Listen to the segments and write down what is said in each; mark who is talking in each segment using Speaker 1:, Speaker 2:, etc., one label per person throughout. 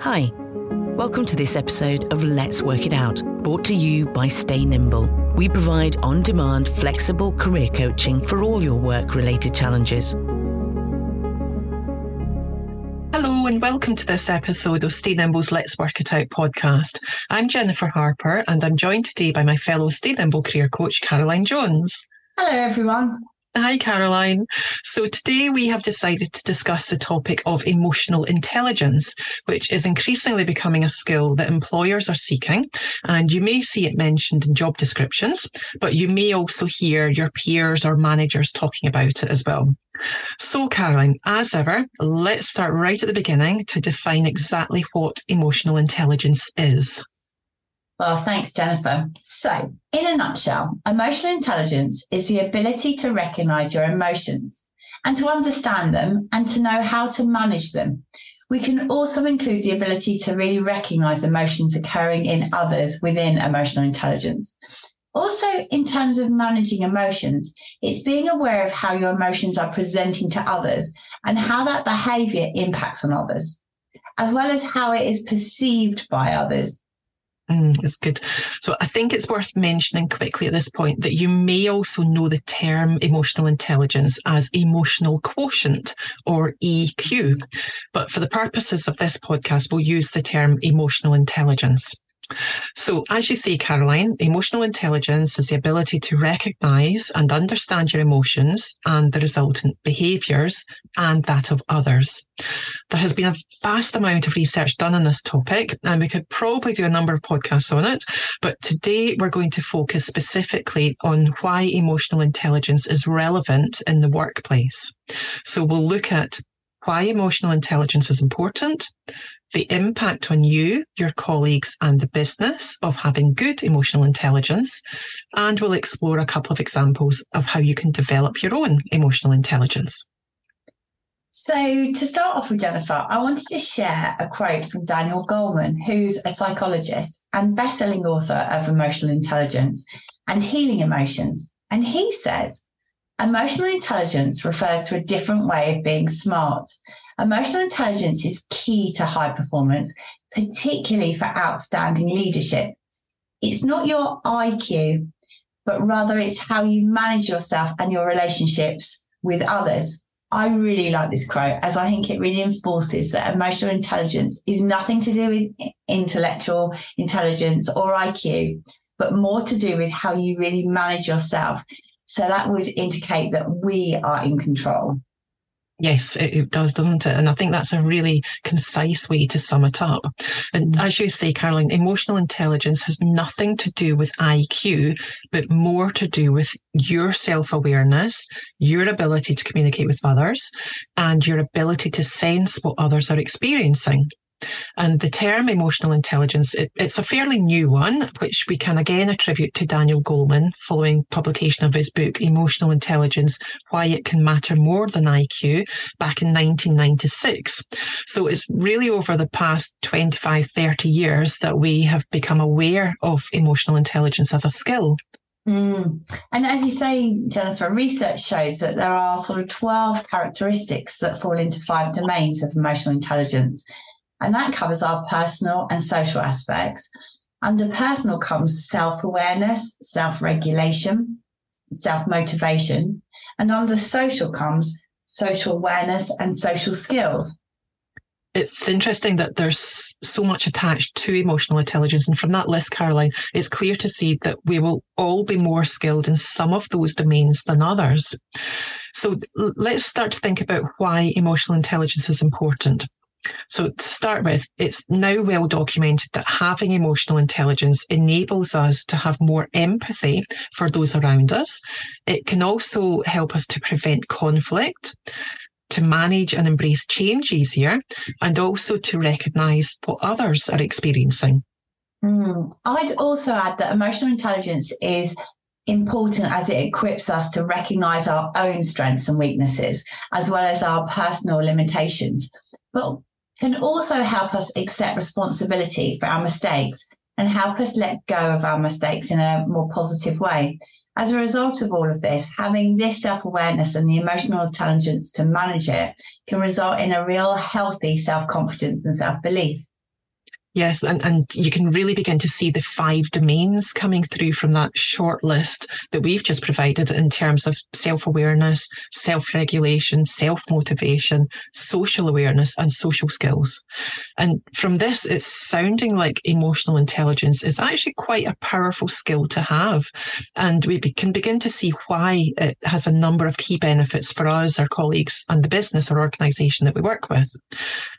Speaker 1: Hi, welcome to this episode of Let's Work It Out, brought to you by Stay Nimble. We provide on demand, flexible career coaching for all your work related challenges.
Speaker 2: Hello, and welcome to this episode of Stay Nimble's Let's Work It Out podcast. I'm Jennifer Harper, and I'm joined today by my fellow Stay Nimble career coach, Caroline Jones.
Speaker 3: Hello, everyone.
Speaker 2: Hi, Caroline. So today we have decided to discuss the topic of emotional intelligence, which is increasingly becoming a skill that employers are seeking. And you may see it mentioned in job descriptions, but you may also hear your peers or managers talking about it as well. So, Caroline, as ever, let's start right at the beginning to define exactly what emotional intelligence is.
Speaker 3: Well, thanks, Jennifer. So, in a nutshell, emotional intelligence is the ability to recognize your emotions and to understand them and to know how to manage them. We can also include the ability to really recognize emotions occurring in others within emotional intelligence. Also, in terms of managing emotions, it's being aware of how your emotions are presenting to others and how that behavior impacts on others, as well as how it is perceived by others
Speaker 2: Mm, it's good. So I think it's worth mentioning quickly at this point that you may also know the term emotional intelligence as emotional quotient or EQ. But for the purposes of this podcast, we'll use the term emotional intelligence. So, as you say, Caroline, emotional intelligence is the ability to recognize and understand your emotions and the resultant behaviors and that of others. There has been a vast amount of research done on this topic, and we could probably do a number of podcasts on it. But today we're going to focus specifically on why emotional intelligence is relevant in the workplace. So, we'll look at why emotional intelligence is important, the impact on you, your colleagues, and the business of having good emotional intelligence. And we'll explore a couple of examples of how you can develop your own emotional intelligence.
Speaker 3: So, to start off with, Jennifer, I wanted to share a quote from Daniel Goleman, who's a psychologist and best-selling author of Emotional Intelligence and Healing Emotions. And he says, Emotional intelligence refers to a different way of being smart Emotional intelligence is key to high performance, particularly for outstanding leadership. It's not your IQ, but rather it's how you manage yourself and your relationships with others. I really like this quote as I think it really enforces that emotional intelligence is nothing to do with intellectual intelligence or IQ, but more to do with how you really manage yourself. So that would indicate that we are in control.
Speaker 2: Yes, it, it, does, doesn't it? And I think that's a really concise way to sum it up. And mm. as you say, Caroline, emotional intelligence has nothing to do with IQ, but more to do with your self awareness, your ability to communicate with others, and your ability to sense what others are experiencing. And the term emotional intelligence, it, it's a fairly new one, which we can again attribute to Daniel Goleman following publication of his book, Emotional Intelligence, Why It Can Matter More Than IQ back in 1996. So it's really over the past 25, 30 years that we have become aware of emotional intelligence as a skill.
Speaker 3: Mm. And as you say, Jennifer, research shows that there are sort of 12 characteristics that fall into five domains of emotional intelligence. And that covers our personal and social aspects. Under personal comes self awareness, self regulation, self motivation. And under social comes social awareness and social skills.
Speaker 2: It's interesting that there's so much attached to emotional intelligence. And from that list, Caroline, it's clear to see that we will all be more skilled in some of those domains than others. So let's start to think about why emotional intelligence is important. So to start with, it's now well documented that having emotional intelligence enables us to have more empathy for those around us. It can also help us to prevent conflict, to manage and embrace change easier, and also to recognize what others are experiencing.
Speaker 3: Mm. I'd also add that emotional intelligence is important as it equips us to recognize our own strengths and weaknesses, as well as our personal limitations. But can also help us accept responsibility for our mistakes and help us let go of our mistakes in a more positive way. As a result of all of this, having this self awareness and the emotional intelligence to manage it can result in a real healthy self confidence and self belief.
Speaker 2: Yes, and, and you can really begin to see the five domains coming through from that short list that we've just provided in terms of self awareness, self regulation, self motivation, social awareness, and social skills. And from this, it's sounding like emotional intelligence is actually quite a powerful skill to have. And we can begin to see why it has a number of key benefits for us, our colleagues, and the business or organization that we work with.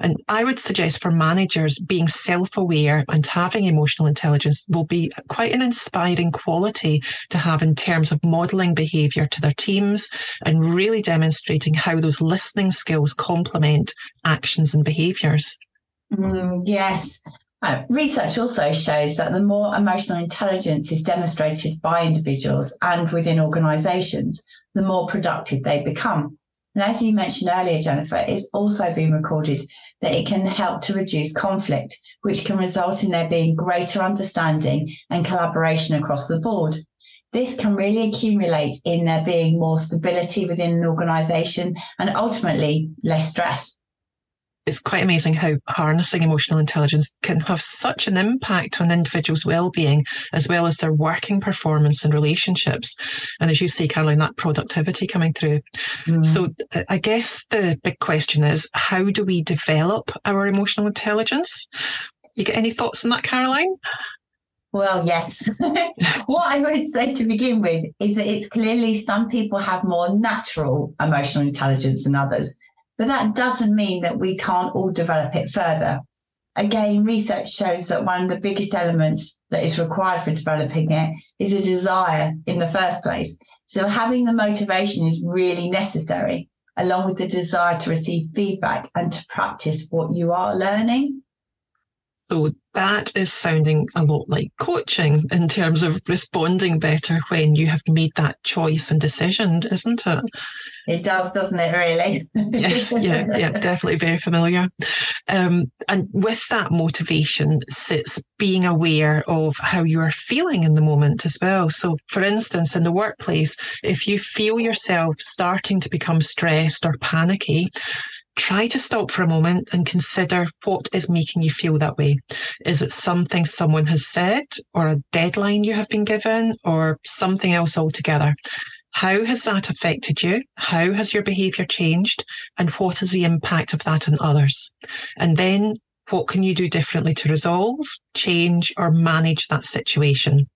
Speaker 2: And I would suggest for managers being self aware and having emotional intelligence will be quite an inspiring quality to have in terms of modeling behavior to their teams and really demonstrating how those listening skills complement actions and behaviors.
Speaker 3: Mm, yes. Uh, research also shows that the more emotional intelligence is demonstrated by individuals and within organizations, the more productive they become. And as you mentioned earlier, Jennifer, it's also been recorded that it can help to reduce conflict, which can result in there being greater understanding and collaboration across the board. This can really accumulate in there being more stability within an organization and ultimately less stress
Speaker 2: it's quite amazing how harnessing emotional intelligence can have such an impact on individuals' well-being as well as their working performance and relationships. And as you say, Caroline, that productivity coming through. Mm. So I guess the big question is, how do we develop our emotional intelligence? You get any thoughts on that, Caroline?
Speaker 3: Well, yes. what I would say to begin with is that it's clearly some people have more natural emotional intelligence than others. But that doesn't mean that we can't all develop it further. Again, research shows that one of the biggest elements that is required for developing it is a desire in the first place. So having the motivation is really necessary, along with the desire to receive feedback and to practice what you are learning.
Speaker 2: So that is sounding a lot like coaching in terms of responding better when you have made that choice and decision, isn't it?
Speaker 3: It does, doesn't it, really?
Speaker 2: yes, yeah, yeah, definitely very familiar. Um, and with that motivation sits being aware of how you are feeling in the moment as well. So, for instance, in the workplace, if you feel yourself starting to become stressed or panicky, try to stop for a moment and consider what is making you feel that way. Is it something someone has said or a deadline you have been given or something else altogether? How has that affected you? How has your behavior changed? And what is the impact of that on others? And then what can you do differently to resolve, change or manage that situation?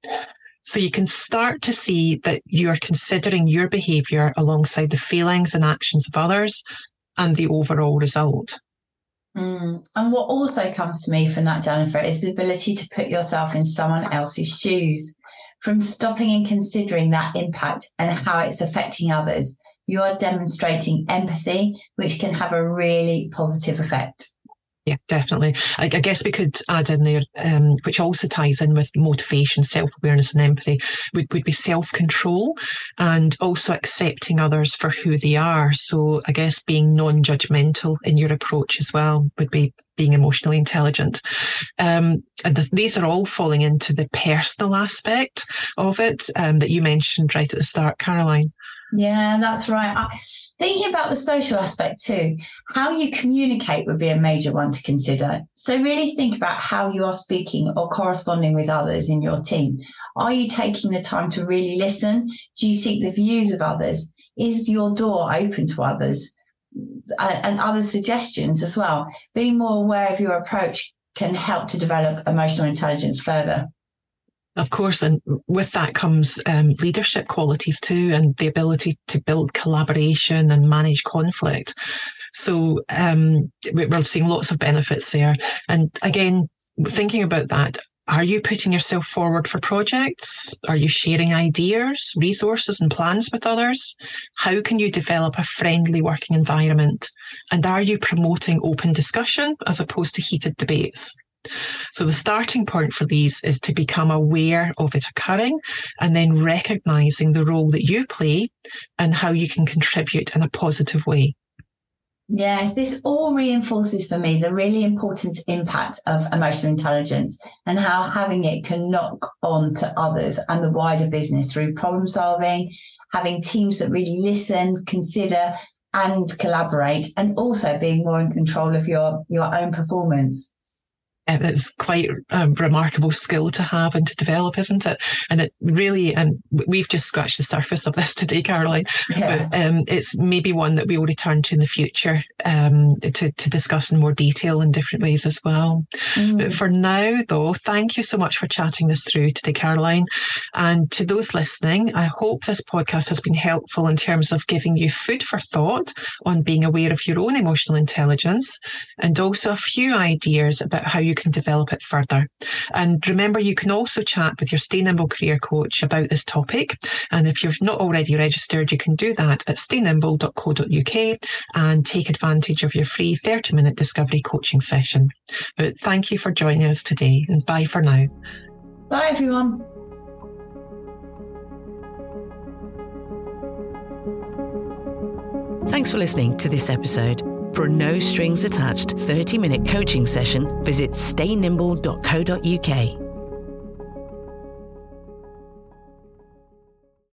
Speaker 2: So you can start to see that you are considering your behavior alongside the feelings and actions of others and the overall result.
Speaker 3: Mm. And what also comes to me from that, Jennifer, is the ability to put yourself in someone else's shoes. From stopping and considering that impact and how it's affecting others, you are demonstrating empathy, which can have a really positive effect.
Speaker 2: Yeah, definitely. I, I, guess we could add in there, um, which also ties in with motivation, self awareness, and empathy, would, would be self control and also accepting others for who they are. So I guess being non judgmental in your approach as well would be being emotionally intelligent. Um, and the, these are all falling into the personal aspect of it um, that you mentioned right at the start, Caroline.
Speaker 3: Yeah, that's right. Thinking about the social aspect too, how you communicate would be a major one to consider. So, really think about how you are speaking or corresponding with others in your team. Are you taking the time to really listen? Do you seek the views of others? Is your door open to others and other suggestions as well? Being more aware of your approach can help to develop emotional intelligence further.
Speaker 2: Of course, and with that comes um, leadership qualities too, and the ability to build collaboration and manage conflict. So um, we're seeing lots of benefits there. And again, thinking about that, are you putting yourself forward for projects? Are you sharing ideas, resources, and plans with others? How can you develop a friendly working environment? And are you promoting open discussion as opposed to heated debates? So the starting point for these is to become aware of it occurring and then recognizing the role that you play and how you can contribute in a positive way.
Speaker 3: Yes, this all reinforces for me the really important impact of emotional intelligence and how having it can knock on to others and the wider business through problem solving, having teams that really listen, consider, and collaborate, and also being more in control of your, your own performance.
Speaker 2: It's quite a remarkable skill to have and to develop, isn't it? And it really, and we've just scratched the surface of this today, Caroline. Yeah. But um, it's maybe one that we will return to in the future um, to, to discuss in more detail in different ways as well. Mm. But for now, though, thank you so much for chatting this through today, Caroline. And to those listening, I hope this podcast has been helpful in terms of giving you food for thought on being aware of your own emotional intelligence and also a few ideas about how you can develop it further. And remember, you can also chat with your Stay Nimble career coach about this topic. And if you've not already registered, you can do that at staynimble.co.uk and take advantage of your free 30 minute discovery coaching session. But thank you for joining us today and bye for now.
Speaker 3: Bye, everyone.
Speaker 1: Thanks for listening to this episode. For a no strings attached 30 minute coaching session, visit staynimble.co.uk.